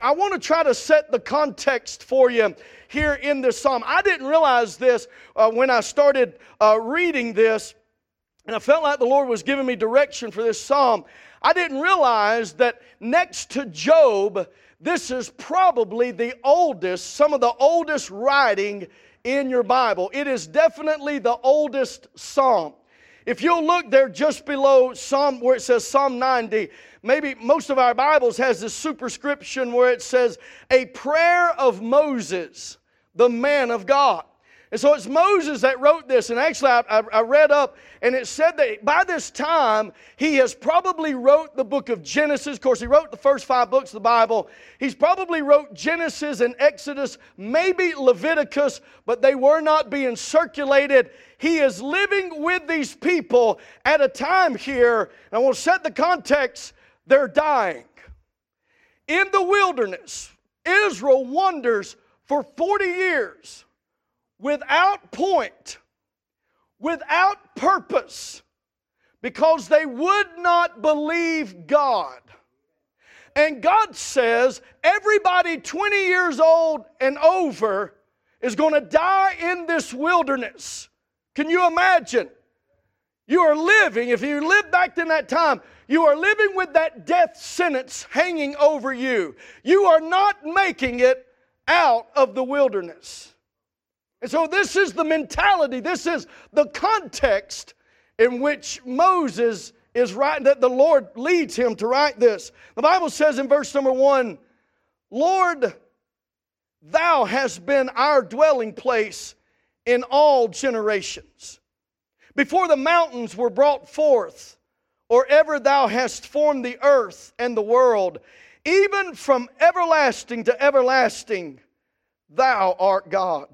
I want to try to set the context for you here in this psalm. I didn't realize this uh, when I started uh, reading this, and I felt like the Lord was giving me direction for this psalm. I didn't realize that next to Job, this is probably the oldest, some of the oldest writing in your Bible. It is definitely the oldest psalm. If you'll look there just below Psalm where it says Psalm 90, maybe most of our Bibles has this superscription where it says a prayer of Moses, the man of God. And so it's Moses that wrote this. And actually, I, I, I, read up, and it said that by this time, he has probably wrote the book of Genesis. Of course, he wrote the first five books of the Bible. He's probably wrote Genesis and Exodus, maybe Leviticus, but they were not being circulated. He is living with these people at a time here, and I want to set the context, they're dying. In the wilderness, Israel wanders for 40 years without point, without purpose, because they would not believe God. And God says everybody 20 years old and over is going to die in this wilderness. Can you imagine? You are living, if you live back in that time, you are living with that death sentence hanging over you. You are not making it out of the wilderness. And so, this is the mentality, this is the context in which Moses is writing, that the Lord leads him to write this. The Bible says in verse number one, Lord, thou hast been our dwelling place in all generations. Before the mountains were brought forth, or ever thou hast formed the earth and the world, even from everlasting to everlasting, thou art God.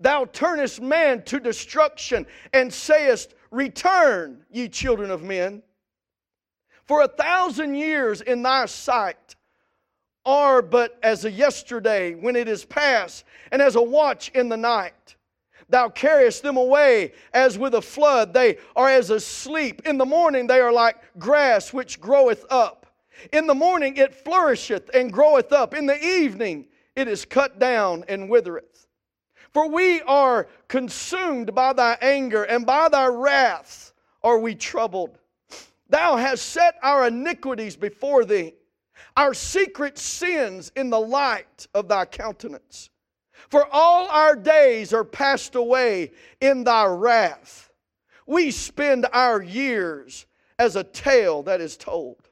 Thou turnest man to destruction and sayest, Return, ye children of men. For a thousand years in thy sight are but as a yesterday when it is past, and as a watch in the night. Thou carriest them away as with a flood. They are as asleep. In the morning they are like grass which groweth up. In the morning it flourisheth and groweth up. In the evening it is cut down and withereth. For we are consumed by thy anger, and by thy wrath are we troubled. Thou hast set our iniquities before thee, our secret sins in the light of thy countenance. For all our days are passed away in thy wrath. We spend our years as a tale that is told.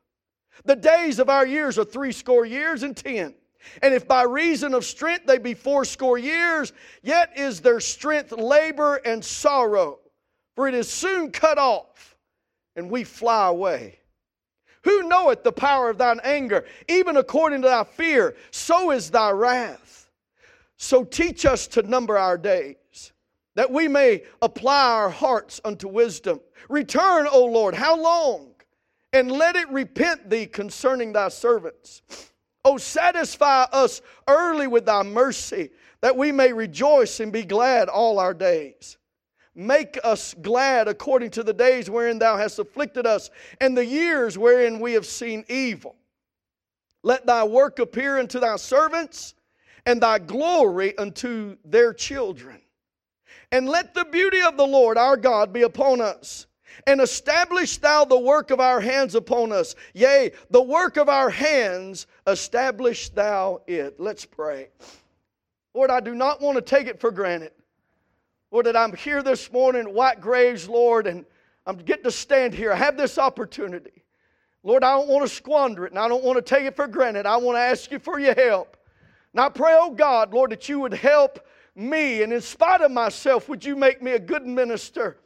The days of our years are threescore years and ten. And if by reason of strength they be fourscore years, yet is their strength labor and sorrow, for it is soon cut off, and we fly away. Who knoweth the power of thine anger? Even according to thy fear, so is thy wrath. So teach us to number our days, that we may apply our hearts unto wisdom. Return, O Lord, how long? And let it repent thee concerning thy servants. Oh, satisfy us early with thy mercy, that we may rejoice and be glad all our days. Make us glad according to the days wherein thou hast afflicted us, and the years wherein we have seen evil. Let thy work appear unto thy servants, and thy glory unto their children. And let the beauty of the Lord our God be upon us and establish thou the work of our hands upon us. Yea, the work of our hands, establish thou it. Let's pray. Lord, I do not want to take it for granted. Lord, that I'm here this morning at White Graves, Lord, and I'm getting to stand here. I have this opportunity. Lord, I don't want to squander it, and I don't want to take it for granted. I want to ask you for your help. And I pray, oh God, Lord, that you would help me, and in spite of myself, would you make me a good minister?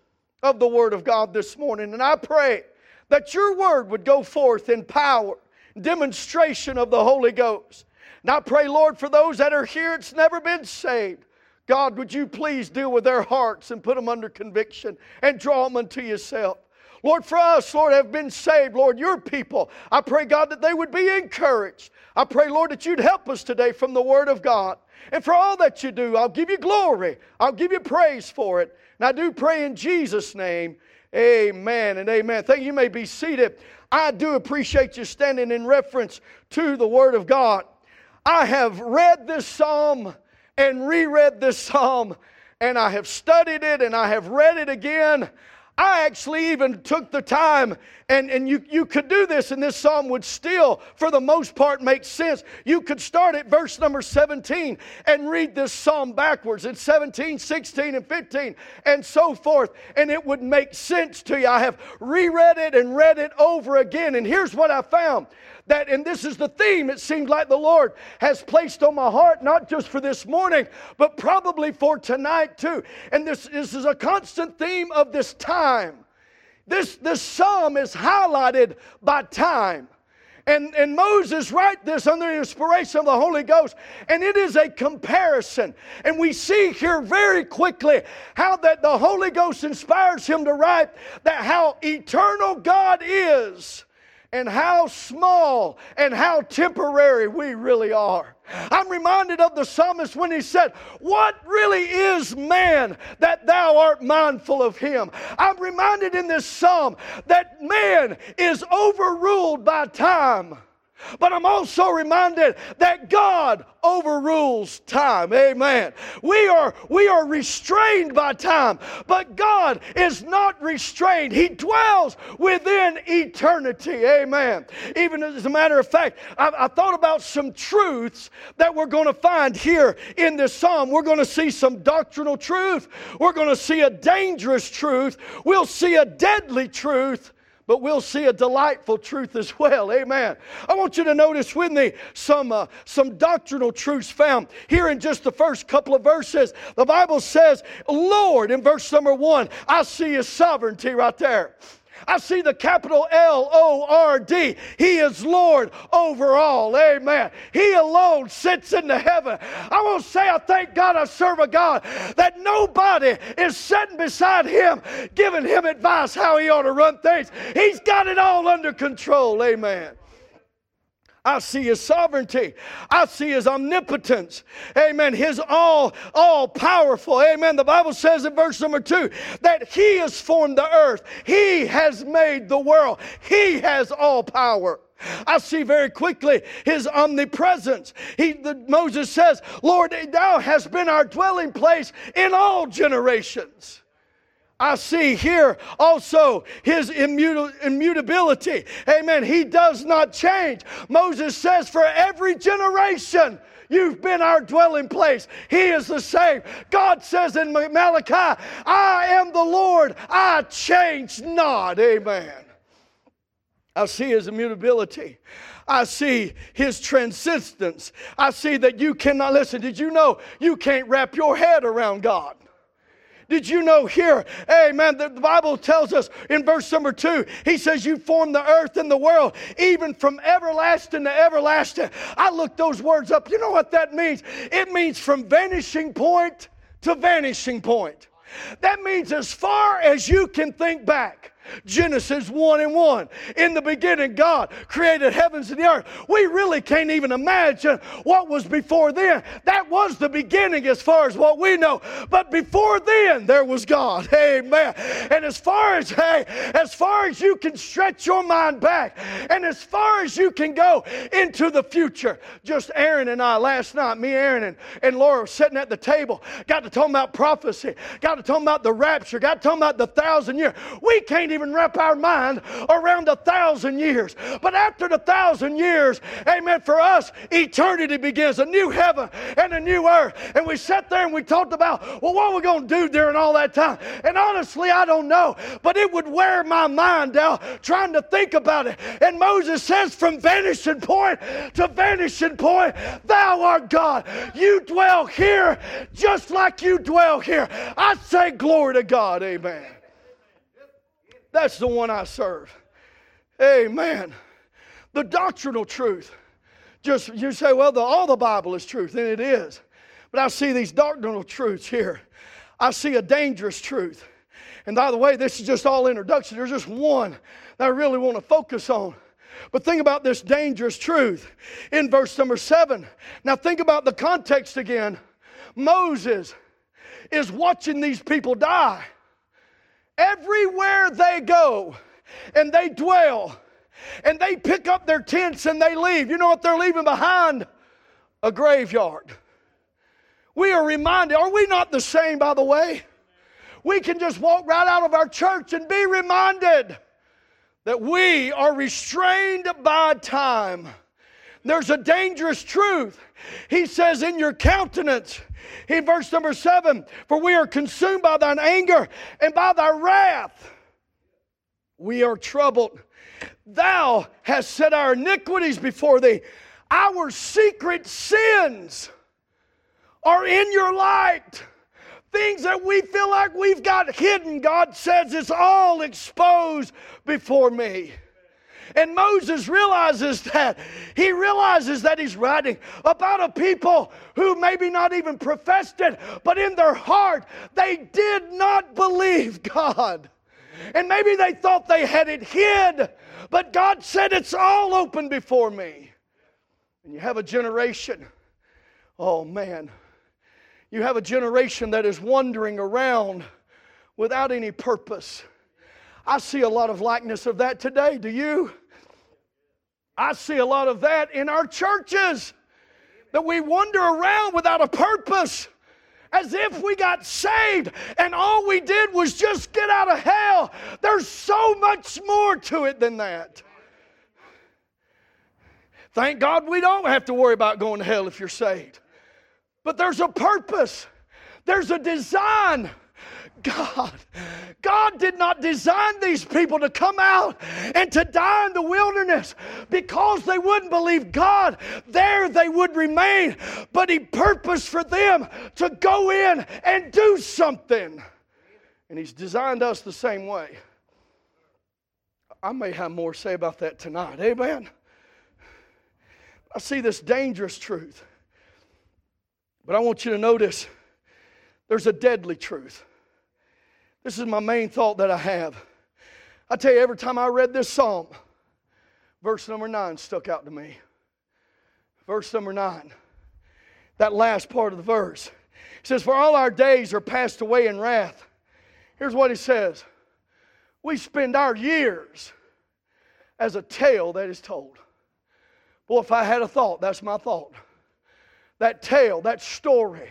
Of the Word of God this morning. And I pray that your Word would go forth in power, demonstration of the Holy Ghost. And I pray, Lord, for those that are here, it's never been saved. God, would you please deal with their hearts and put them under conviction and draw them unto yourself? Lord, for us, Lord, have been saved, Lord, your people. I pray, God, that they would be encouraged. I pray, Lord, that you'd help us today from the Word of God. And for all that you do, I'll give you glory. I'll give you praise for it. And I do pray in Jesus' name, amen and amen. Thank you. You may be seated. I do appreciate you standing in reference to the Word of God. I have read this psalm and reread this psalm, and I have studied it and I have read it again. I actually even took the time, and, and you, you could do this, and this psalm would still, for the most part, make sense. You could start at verse number 17 and read this psalm backwards in 17, 16, and 15, and so forth, and it would make sense to you. I have reread it and read it over again, and here's what I found that, and this is the theme it seemed like the Lord has placed on my heart, not just for this morning, but probably for tonight too. And this, this is a constant theme of this time. This, this psalm is highlighted by time. And, and Moses write this under the inspiration of the Holy Ghost, and it is a comparison. And we see here very quickly how that the Holy Ghost inspires him to write that how eternal God is and how small and how temporary we really are. I'm reminded of the psalmist when he said, What really is man that thou art mindful of him? I'm reminded in this psalm that man is overruled by time. But I'm also reminded that God overrules time. Amen. We are, we are restrained by time, but God is not restrained. He dwells within eternity. Amen. Even as a matter of fact, I, I thought about some truths that we're going to find here in this psalm. We're going to see some doctrinal truth. We're going to see a dangerous truth. We'll see a deadly truth but we'll see a delightful truth as well. Amen. I want you to notice with me some, uh, some doctrinal truths found here in just the first couple of verses. The Bible says, Lord, in verse number one, I see his sovereignty right there. I see the capital L O R D. He is Lord over all. Amen. He alone sits in the heaven. I want to say, I thank God I serve a God that nobody is sitting beside him giving him advice how he ought to run things. He's got it all under control. Amen. I see his sovereignty. I see his omnipotence. Amen. His all, all powerful. Amen. The Bible says in verse number two that he has formed the earth. He has made the world. He has all power. I see very quickly his omnipresence. He, the, Moses says, Lord, thou hast been our dwelling place in all generations. I see here also his immutability. Amen. He does not change. Moses says, For every generation, You've been our dwelling place. He is the same. God says in Malachi, I am the Lord. I change not. Amen. I see his immutability. I see his transcendence. I see that you cannot listen. Did you know you can't wrap your head around God? Did you know here, amen, the Bible tells us in verse number two, he says, You formed the earth and the world, even from everlasting to everlasting. I looked those words up. You know what that means? It means from vanishing point to vanishing point. That means as far as you can think back. Genesis 1 and 1. In the beginning, God created heavens and the earth. We really can't even imagine what was before then. That was the beginning as far as what we know. But before then, there was God. Amen. And as far as, hey, as far as you can stretch your mind back, and as far as you can go into the future, just Aaron and I last night, me, Aaron, and, and Laura were sitting at the table, got to talk about prophecy, got to talk about the rapture, got to talk about the thousand years. We can't even wrap our mind around a thousand years. But after the thousand years, amen, for us, eternity begins a new heaven and a new earth. And we sat there and we talked about, well, what are we going to do during all that time? And honestly, I don't know. But it would wear my mind out trying to think about it. And Moses says, from vanishing point to vanishing point, thou art God. You dwell here just like you dwell here. I say glory to God. Amen. That's the one I serve. Amen. The doctrinal truth. Just you say, well, the, all the Bible is truth, and it is. But I see these doctrinal truths here. I see a dangerous truth. And by the way, this is just all introduction. There's just one that I really want to focus on. But think about this dangerous truth in verse number seven. Now, think about the context again. Moses is watching these people die. Everywhere they go and they dwell and they pick up their tents and they leave, you know what they're leaving behind? a graveyard. We are reminded, are we not the same, by the way? We can just walk right out of our church and be reminded that we are restrained by time. There's a dangerous truth. He says, In your countenance, in verse number seven, for we are consumed by thine anger and by thy wrath. We are troubled. Thou hast set our iniquities before thee. Our secret sins are in your light. Things that we feel like we've got hidden, God says it's all exposed before me. And Moses realizes that. He realizes that he's writing about a people who maybe not even professed it, but in their heart, they did not believe God. And maybe they thought they had it hid, but God said, It's all open before me. And you have a generation, oh man, you have a generation that is wandering around without any purpose. I see a lot of likeness of that today. Do you? I see a lot of that in our churches that we wander around without a purpose as if we got saved and all we did was just get out of hell. There's so much more to it than that. Thank God we don't have to worry about going to hell if you're saved. But there's a purpose, there's a design. God. God did not design these people to come out and to die in the wilderness because they wouldn't believe God. There they would remain, but He purposed for them to go in and do something. And He's designed us the same way. I may have more to say about that tonight. Amen. I see this dangerous truth. But I want you to notice there's a deadly truth. This is my main thought that I have. I tell you, every time I read this psalm, verse number nine stuck out to me. Verse number nine, that last part of the verse. It says, For all our days are passed away in wrath. Here's what he says We spend our years as a tale that is told. Boy, if I had a thought, that's my thought. That tale, that story.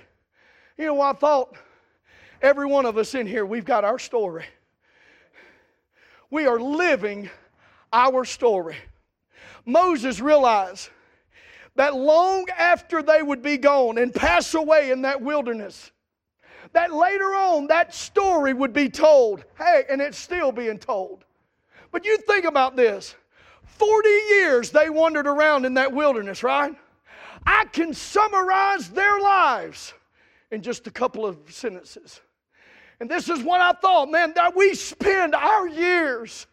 You know what I thought? Every one of us in here, we've got our story. We are living our story. Moses realized that long after they would be gone and pass away in that wilderness, that later on that story would be told. Hey, and it's still being told. But you think about this 40 years they wandered around in that wilderness, right? I can summarize their lives in just a couple of sentences. And this is what I thought, man, that we spend our years.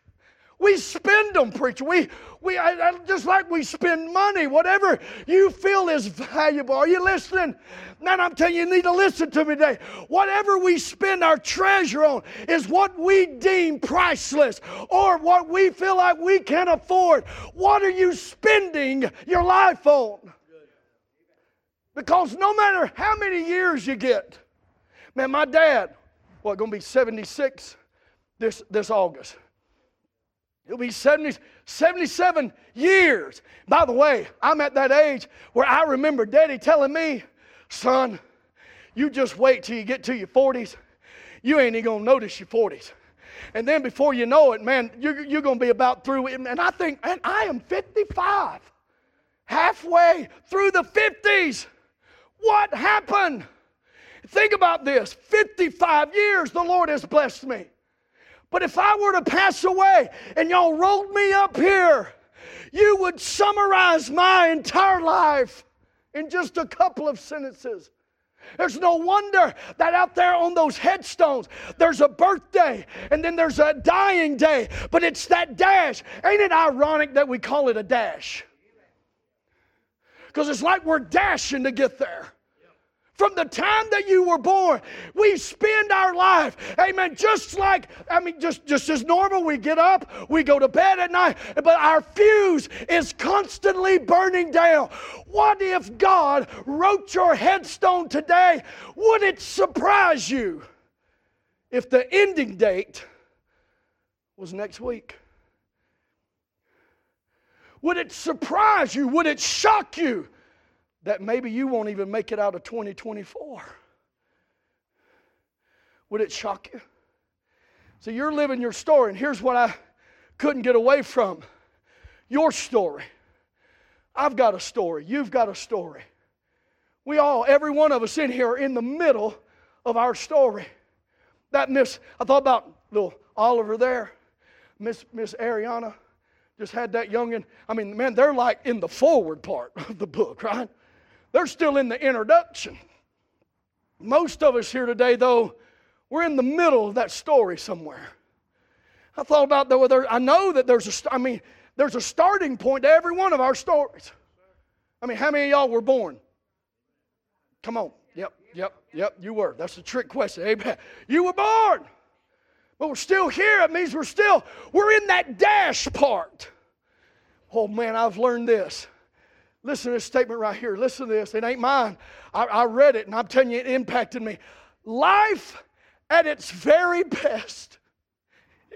We spend them, preacher. We, we I, I, just like we spend money, whatever you feel is valuable. Are you listening? Man, I'm telling you, you need to listen to me today. Whatever we spend our treasure on is what we deem priceless or what we feel like we can afford. What are you spending your life on? Because no matter how many years you get, man, my dad, what, going to be 76 this, this August. It'll be 70, 77 years. By the way, I'm at that age where I remember Daddy telling me, son, you just wait till you get to your 40s. You ain't even going to notice your 40s. And then before you know it, man, you're, you're going to be about through. And I think, and I am 55, halfway through the 50s. What happened? Think about this 55 years the Lord has blessed me. But if I were to pass away and y'all rolled me up here, you would summarize my entire life in just a couple of sentences. There's no wonder that out there on those headstones, there's a birthday and then there's a dying day, but it's that dash. Ain't it ironic that we call it a dash? Because it's like we're dashing to get there. From the time that you were born, we spend our life, amen, just like, I mean, just, just as normal. We get up, we go to bed at night, but our fuse is constantly burning down. What if God wrote your headstone today? Would it surprise you if the ending date was next week? Would it surprise you? Would it shock you that maybe you won't even make it out of 2024. Would it shock you? So you're living your story, and here's what I couldn't get away from your story. I've got a story. You've got a story. We all, every one of us in here, are in the middle of our story. That Miss, I thought about little Oliver there, Miss Miss Ariana, just had that youngin. I mean, man, they're like in the forward part of the book, right? They're still in the introduction. Most of us here today, though, we're in the middle of that story somewhere. I thought about that. Whether I know that there's a, I mean, there's a starting point to every one of our stories. I mean, how many of y'all were born? Come on. Yep, yep, yep, you were. That's a trick question. Amen. You were born. But we're still here. It means we're still, we're in that dash part. Oh man, I've learned this. Listen to this statement right here. Listen to this. It ain't mine. I, I read it and I'm telling you, it impacted me. Life at its very best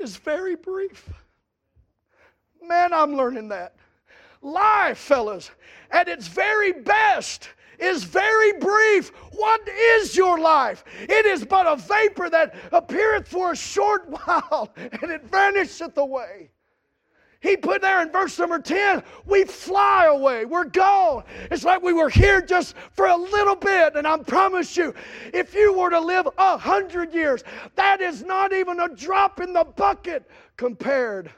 is very brief. Man, I'm learning that. Life, fellas, at its very best is very brief. What is your life? It is but a vapor that appeareth for a short while and it vanisheth away. He put there in verse number 10, we fly away. We're gone. It's like we were here just for a little bit. And I promise you, if you were to live a hundred years, that is not even a drop in the bucket compared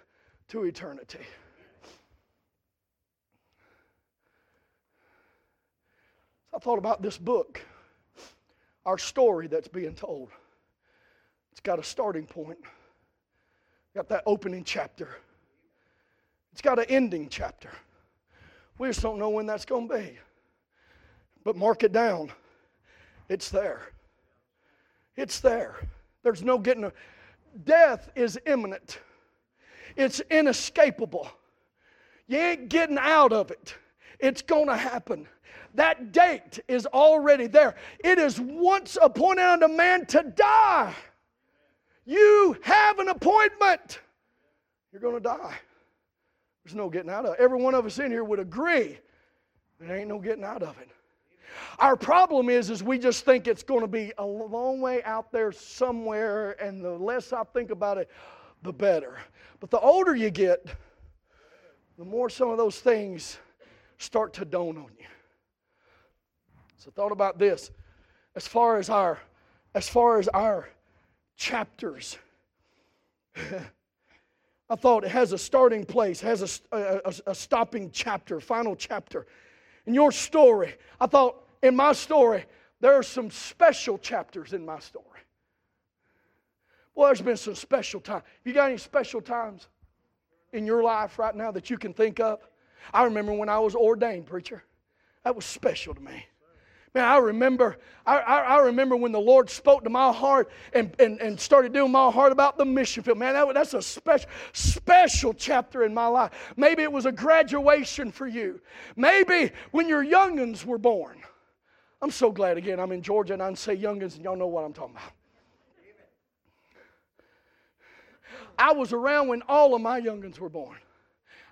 to eternity. I thought about this book, our story that's being told. It's got a starting point, got that opening chapter, it's got an ending chapter. We just don't know when that's going to be. But mark it down. It's there. It's there. There's no getting a death is imminent. It's inescapable. You ain't getting out of it. It's going to happen. That date is already there. It is once appointed unto man to die. You have an appointment. You're going to die. There's no getting out of it. Every one of us in here would agree there ain't no getting out of it. Our problem is, is we just think it's going to be a long way out there somewhere, and the less I think about it, the better. But the older you get, the more some of those things start to dawn on you. So thought about this. As far as our as far as our chapters, I thought it has a starting place, has a, a, a, stopping chapter, final chapter. In your story, I thought in my story, there are some special chapters in my story. Well, there's been some special times. You got any special times in your life right now that you can think of? I remember when I was ordained preacher. That was special to me. Man, I remember, I, I, I, remember when the Lord spoke to my heart and, and, and started doing my heart about the mission field. Man, that, that's a special, special chapter in my life. Maybe it was a graduation for you. Maybe when your youngins were born. I'm so glad again I'm in Georgia and I can say youngins and y'all know what I'm talking about. I was around when all of my youngins were born.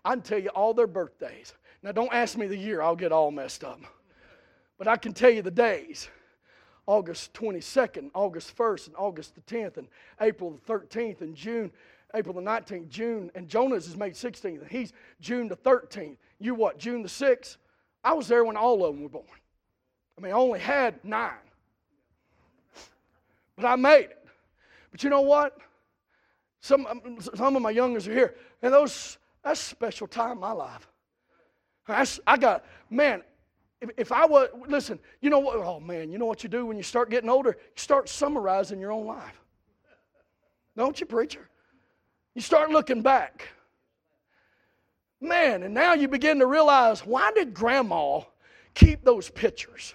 I can tell you all their birthdays. Now, don't ask me the year, I'll get all messed up. But I can tell you the days August 22nd, August 1st, and August the 10th, and April the 13th, and June, April the 19th, June, and Jonas is May 16th, and he's June the 13th. You what, June the 6th? I was there when all of them were born. I mean, I only had nine. But I made it. But you know what? Some, um, some of my youngers are here, and those that's a special time in my life. I got, man, if, if I was, listen, you know what? Oh, man, you know what you do when you start getting older? You start summarizing your own life. Don't you, preacher? You start looking back. Man, and now you begin to realize why did grandma keep those pictures?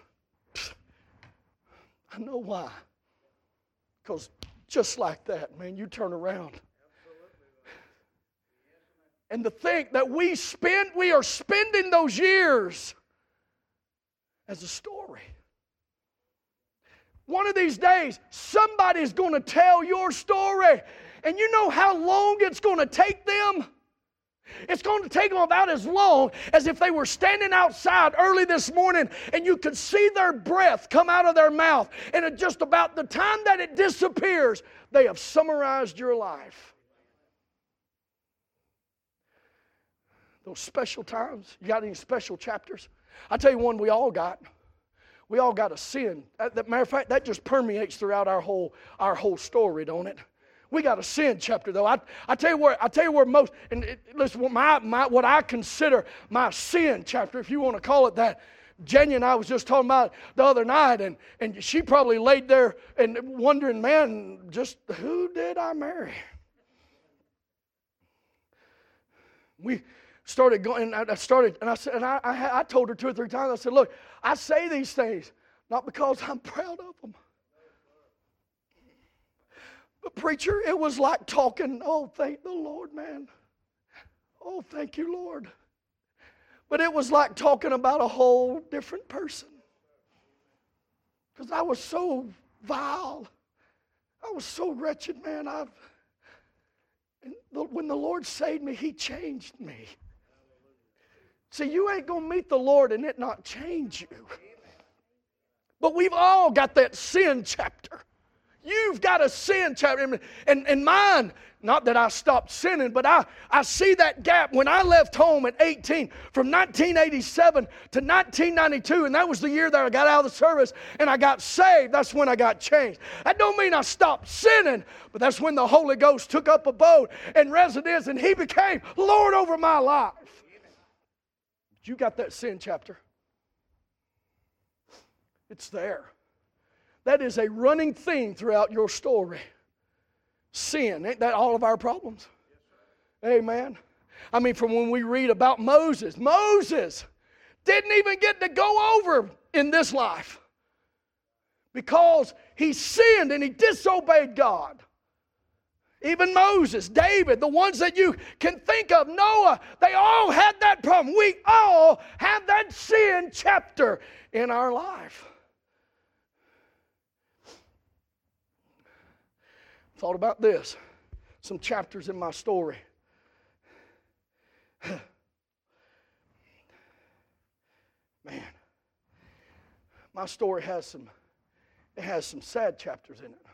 I know why. Because just like that, man, you turn around. And to think that we spend, we are spending those years as a story. One of these days, somebody's going to tell your story. And you know how long it's going to take them? It's going to take them about as long as if they were standing outside early this morning and you could see their breath come out of their mouth. And at just about the time that it disappears, they have summarized your life. Those special times, you got any special chapters? I tell you one we all got. We all got a sin. Uh, that, matter of fact, that just permeates throughout our whole, our whole story, don't it? We got a sin chapter though. I, I tell you where I tell you where most and it, listen, my, my what I consider my sin chapter, if you want to call it that. Jenny and I was just talking about the other night, and, and she probably laid there and wondering, man, just who did I marry? We started going, and I started, and I said, and I, I, I told her two or three times, I said, look, I say these things not because I'm proud of them. But, preacher, it was like talking, oh, thank the Lord, man. Oh, thank you, Lord. But it was like talking about a whole different person. Because I was so vile. I was so wretched, man. i and when the Lord saved me, He changed me. See, you ain't going to meet the Lord and it not change you. But we've all got that sin chapter. You've got a sin chapter. And, and mine, not that I stopped sinning, but I, I see that gap when I left home at 18 from 1987 to 1992, and that was the year that I got out of the service and I got saved. That's when I got changed. That don't mean I stopped sinning, but that's when the Holy Ghost took up abode and residence and He became Lord over my life. You got that sin chapter. It's there. That is a running theme throughout your story. Sin, ain't that all of our problems? Amen. I mean, from when we read about Moses, Moses didn't even get to go over in this life because he sinned and he disobeyed God. Even Moses, David, the ones that you can think of, Noah, they all had that problem. We all have that sin chapter in our life. Thought about this. Some chapters in my story. Man, my story has some it has some sad chapters in it.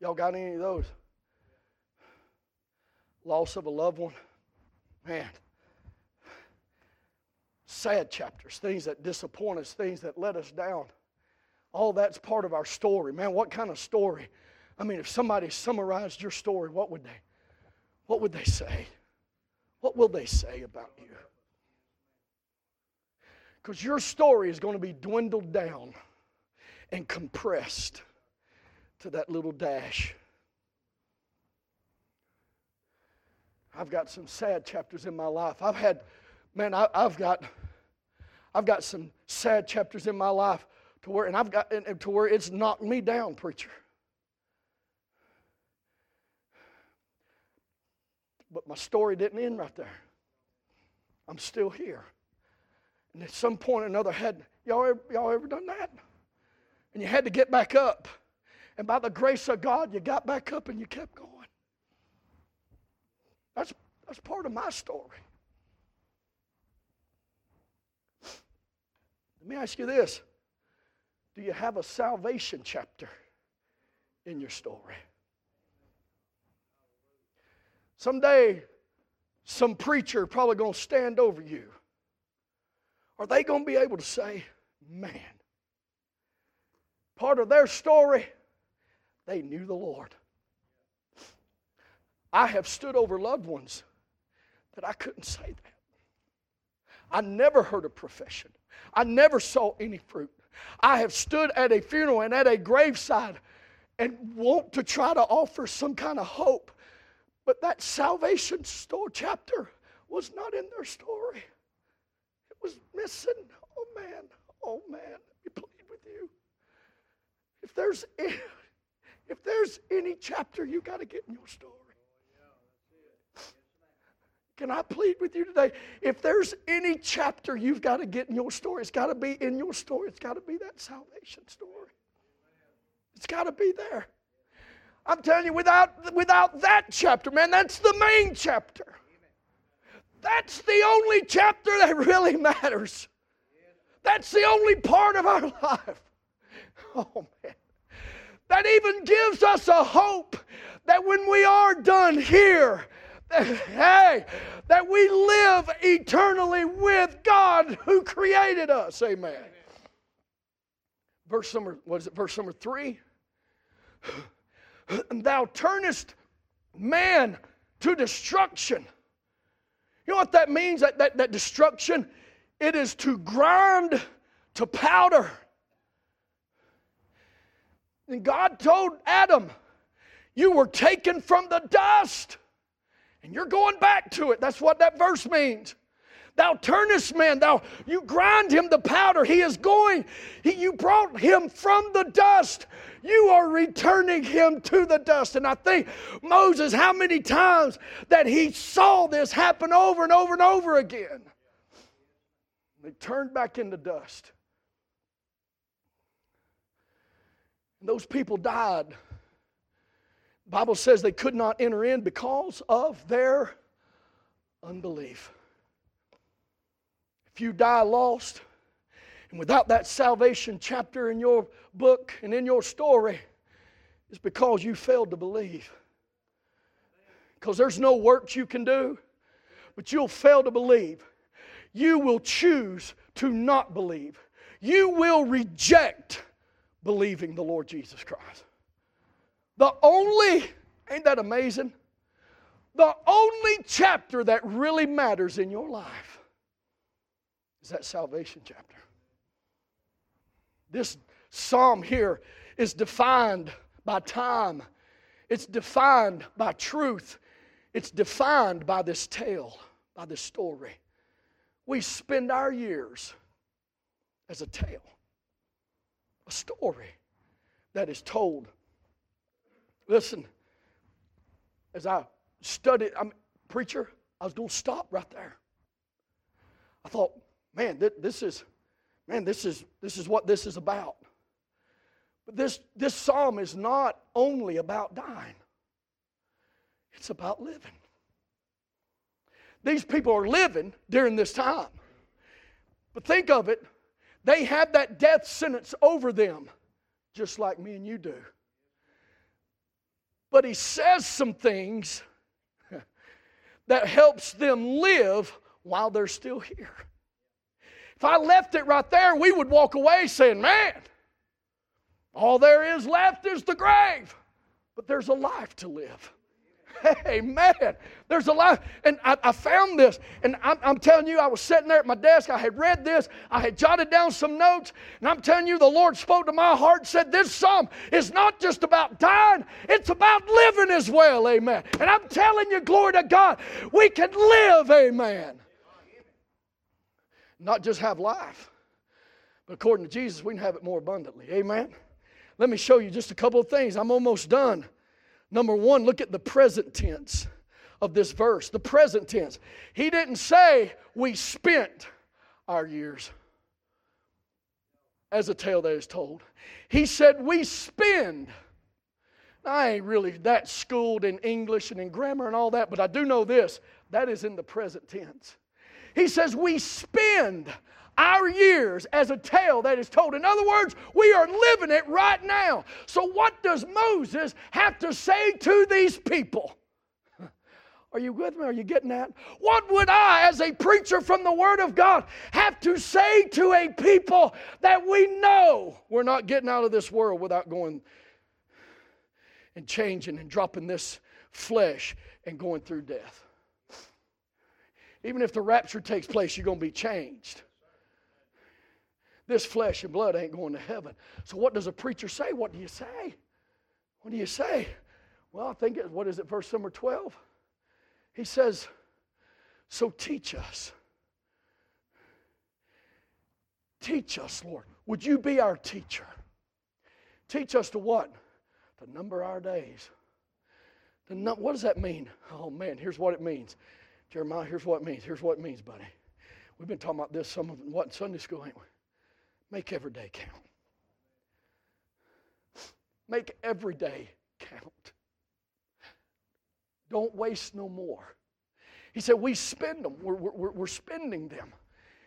Y'all got any of those? Loss of a loved one? Man. Sad chapters, things that disappoint us, things that let us down. All that's part of our story. Man, what kind of story I mean, if somebody summarized your story, what would they what would they say? What will they say about you? Because your story is going to be dwindled down and compressed to that little dash. I've got some sad chapters in my life. I've had, man, I, have got, I've got some sad chapters in my life to where, and I've got and to where it's knocked me down, preacher. But my story didn't end right there. I'm still here. And at some point or another, had y'all ever, y'all ever done that? And you had to get back up. And by the grace of God, you got back up and you kept going. That's, that's part of my story. Let me ask you this Do you have a salvation chapter in your story? Someday, some preacher probably going to stand over you. Are they going to be able to say, man, part of their story, they knew the Lord. I have stood over loved ones that I couldn't say that. I never heard a profession. I never saw any fruit. I have stood at a funeral and at a graveside and want to try to offer some kind of hope but that salvation story chapter was not in their story. It was missing. Oh man, oh man, let me plead with you. If there's if there's any chapter you got to get in your story. Can I plead with you today? If there's any chapter you've got to get in your story, it's got to be in your story. It's got to be that salvation story. It's got to be there. I'm telling you, without, without that chapter, man, that's the main chapter. That's the only chapter that really matters. That's the only part of our life. Oh, man. That even gives us a hope that when we are done here, that, hey, that we live eternally with God who created us. Amen. Verse number, what is it? Verse number three. And thou turnest man to destruction. You know what that means? That, that, that destruction? It is to grind to powder. And God told Adam, You were taken from the dust, and you're going back to it. That's what that verse means. Thou turnest man, thou you grind him to powder. He is going, he, you brought him from the dust. You are returning him to the dust. And I think Moses, how many times that he saw this happen over and over and over again. They turned back into dust. Those people died. The Bible says they could not enter in because of their unbelief. If you die lost, and without that salvation chapter in your book and in your story, it's because you failed to believe. Because there's no works you can do, but you'll fail to believe. You will choose to not believe. You will reject believing the Lord Jesus Christ. The only, ain't that amazing? The only chapter that really matters in your life is that salvation chapter. This psalm here is defined by time, it's defined by truth, it's defined by this tale, by this story. We spend our years as a tale a story that is told. Listen, as I studied, I'm preacher, I was going to stop right there. I thought, man, th- this is, man, this is this is what this is about. But this this psalm is not only about dying. It's about living. These people are living during this time. But think of it they have that death sentence over them, just like me and you do. But he says some things that helps them live while they're still here. If I left it right there, we would walk away saying, Man, all there is left is the grave. But there's a life to live. Hey, man, there's a lot. And I, I found this, and I'm, I'm, telling you, I was sitting there at my desk. I had read this, I had jotted down some notes, and I'm telling you, the Lord spoke to my heart and said, This psalm is not just about dying, it's about living as well. Amen. And I'm telling you, glory to God, we can live. Amen. Not just have life, but according to Jesus, we can have it more abundantly. Amen. Let me show you just a couple of things. I'm almost done. Number one, look at the present tense of this verse. The present tense. He didn't say we spent our years as a tale that is told. He said we spend. I ain't really that schooled in English and in grammar and all that, but I do know this that is in the present tense. He says we spend our years as a tale that is told. In other words, we are living it right now. So, what does Moses have to say to these people? Are you with me? Are you getting that? What would I, as a preacher from the Word of God, have to say to a people that we know we're not getting out of this world without going and changing and dropping this flesh and going through death? Even if the rapture takes place, you're going to be changed. This flesh and blood ain't going to heaven. So, what does a preacher say? What do you say? What do you say? Well, I think it, what is it, verse number 12? He says, So teach us. Teach us, Lord. Would you be our teacher? Teach us to what? To number our days. To num- what does that mean? Oh man, here's what it means. Jeremiah, here's what it means. Here's what it means, buddy. We've been talking about this some of what in Sunday school, ain't we? Make every day count. Make every day count. Don't waste no more. He said, We spend them, we're, we're, we're spending them.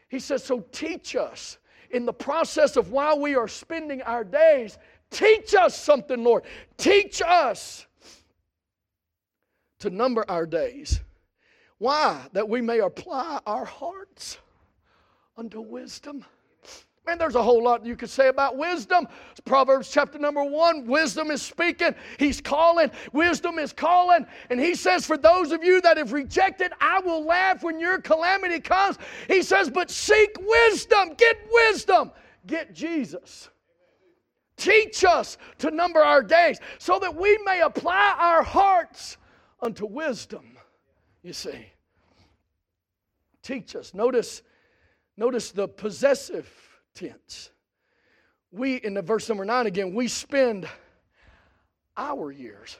He says, So teach us in the process of while we are spending our days, teach us something, Lord. Teach us to number our days. Why? That we may apply our hearts unto wisdom. Man, there's a whole lot you could say about wisdom. Proverbs chapter number one wisdom is speaking, he's calling, wisdom is calling. And he says, For those of you that have rejected, I will laugh when your calamity comes. He says, But seek wisdom, get wisdom, get Jesus. Teach us to number our days so that we may apply our hearts unto wisdom. You see, teach us. Notice, notice the possessive tense. We, in the verse number nine again, we spend our years.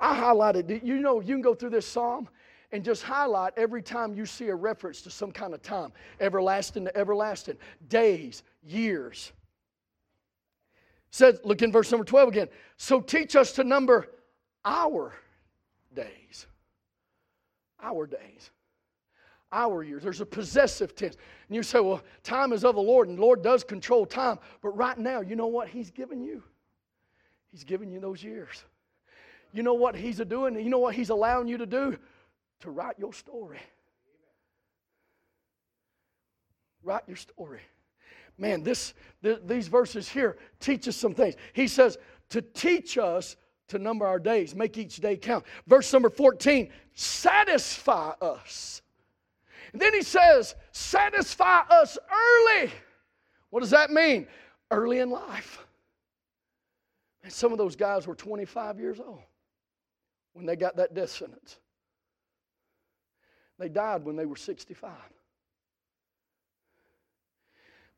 I highlighted, you know, you can go through this psalm and just highlight every time you see a reference to some kind of time everlasting to everlasting, days, years. Says, look in verse number 12 again. So teach us to number our days. Our days our years. There's a possessive tense. And you say, well, time is of the Lord, and the Lord does control time. But right now, you know what He's given you? He's given you those years. You know what He's doing? You know what He's allowing you to do? To write your story. Write your story. Man, this, this these verses here teach us some things. He says, to teach us to number our days, make each day count. Verse number 14, satisfy us and then he says, satisfy us early. What does that mean? Early in life. And some of those guys were 25 years old when they got that death sentence. They died when they were 65.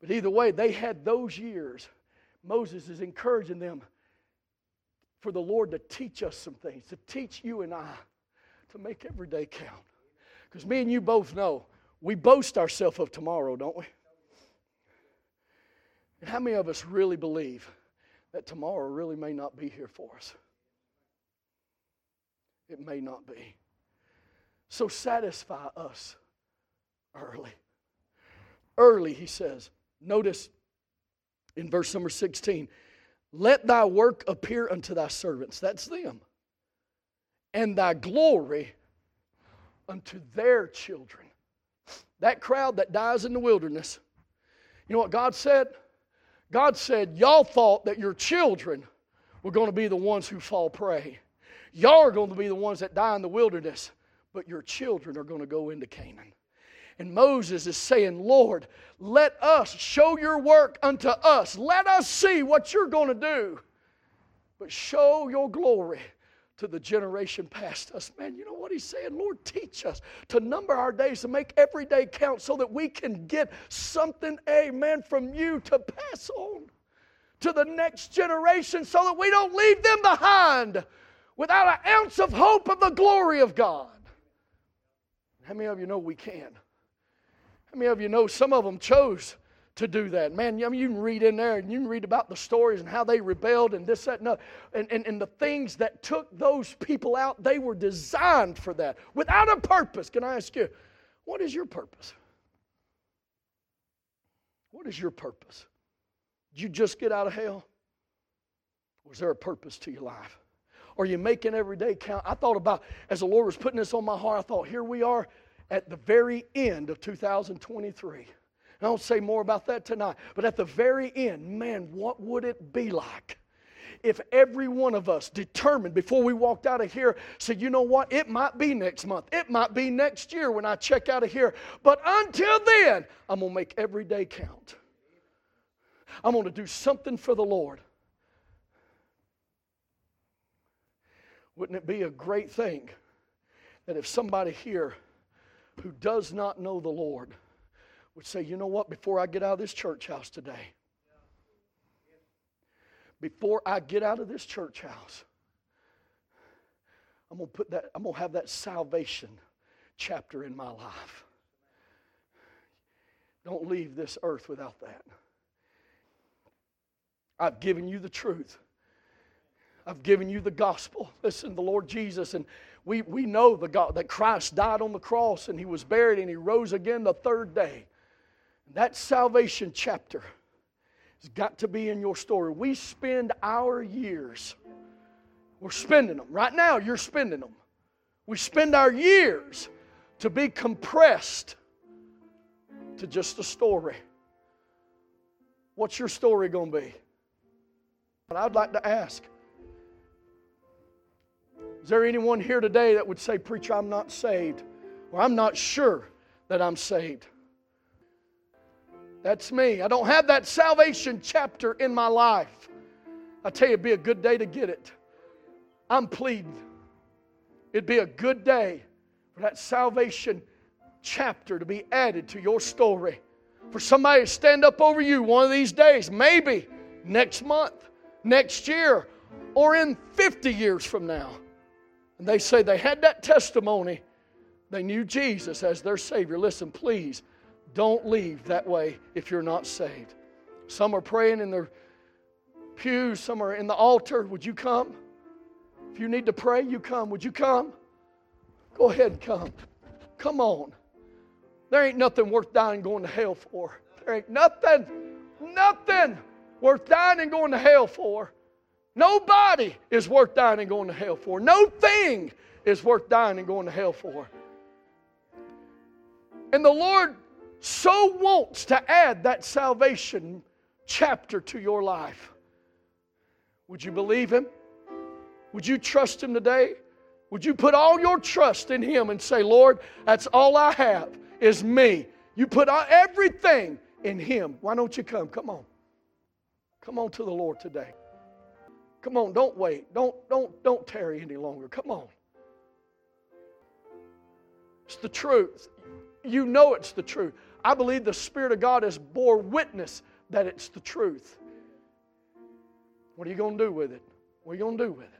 But either way, they had those years. Moses is encouraging them for the Lord to teach us some things, to teach you and I to make every day count. Because me and you both know we boast ourselves of tomorrow, don't we? And how many of us really believe that tomorrow really may not be here for us? It may not be. So satisfy us early. Early, he says. Notice in verse number 16 let thy work appear unto thy servants, that's them, and thy glory unto their children. That crowd that dies in the wilderness, you know what God said? God said, Y'all thought that your children were going to be the ones who fall prey. Y'all are going to be the ones that die in the wilderness, but your children are going to go into Canaan. And Moses is saying, Lord, let us show your work unto us. Let us see what you're going to do. But show your glory to the generation past us. Man, you know what he's saying? Lord, teach us to number our days, to make every day count so that we can get something, amen, from you to pass on to the next generation so that we don't leave them behind without an ounce of hope of the glory of God. How many of you know we can? How many of you know some of them chose to do that. Man, I mean, you can read in there and you can read about the stories and how they rebelled and this, that, and, and, and, and the things that took those people out. They were designed for that without a purpose. Can I ask you, what is your purpose? What is your purpose? Did you just get out of hell? Was there a purpose to your life? Are you making every day count? I thought about, as the Lord was putting this on my heart, I thought, here we are at the very end of 2023. I don't say more about that tonight. But at the very end, man, what would it be like? if every one of us determined before we walked out of here said, you know what, it might be next month, it might be next year when I check out of here, but until then, I'm going to make every day count. I'm going to do something for the Lord. Wouldn't it be a great thing that if somebody here who does not know the Lord, would say, you know what, before I get out of this church house today, before I get out of this church house, I'm to put that, I'm to have that salvation chapter in my life. Don't leave this earth without that. I've given you the truth. I've given you the gospel. Listen, the Lord Jesus, and we, we know the God, that Christ died on the cross and he was buried and he rose again the third day. That salvation chapter has got to be in your story. We spend our years, we're spending them. Right now, you're spending them. We spend our years to be compressed to just a story. What's your story going to be? But I'd like to ask is there anyone here today that would say, Preacher, I'm not saved, or I'm not sure that I'm saved? That's me. I don't have that salvation chapter in my life. I tell you, it'd be a good day to get it. I'm pleading. It'd be a good day for that salvation chapter to be added to your story. For somebody to stand up over you one of these days, maybe next month, next year, or in 50 years from now and they say they had that testimony, they knew Jesus as their Savior. Listen, please don't leave that way if you're not saved. Some are praying in their pews, some are in the altar. Would you come? If you need to pray, you come. Would you come? Go ahead and come. Come on. There ain't nothing worth dying going to hell for. There ain't nothing, nothing worth dying and going to hell for. Nobody is worth dying and going to hell for. No thing is worth dying and going to hell for. And the Lord so wants to add that salvation chapter to your life. Would you believe Him? Would you trust Him today? Would you put all your trust in Him and say, Lord, that's all I have is me? You put everything in Him. Why don't you come? Come on. Come on to the Lord today. Come on, don't wait. Don't, don't, don't tarry any longer. Come on. It's the truth. You know it's the truth. I believe the Spirit of God has bore witness that it's the truth. What are you going to do with it? What are you going to do with it?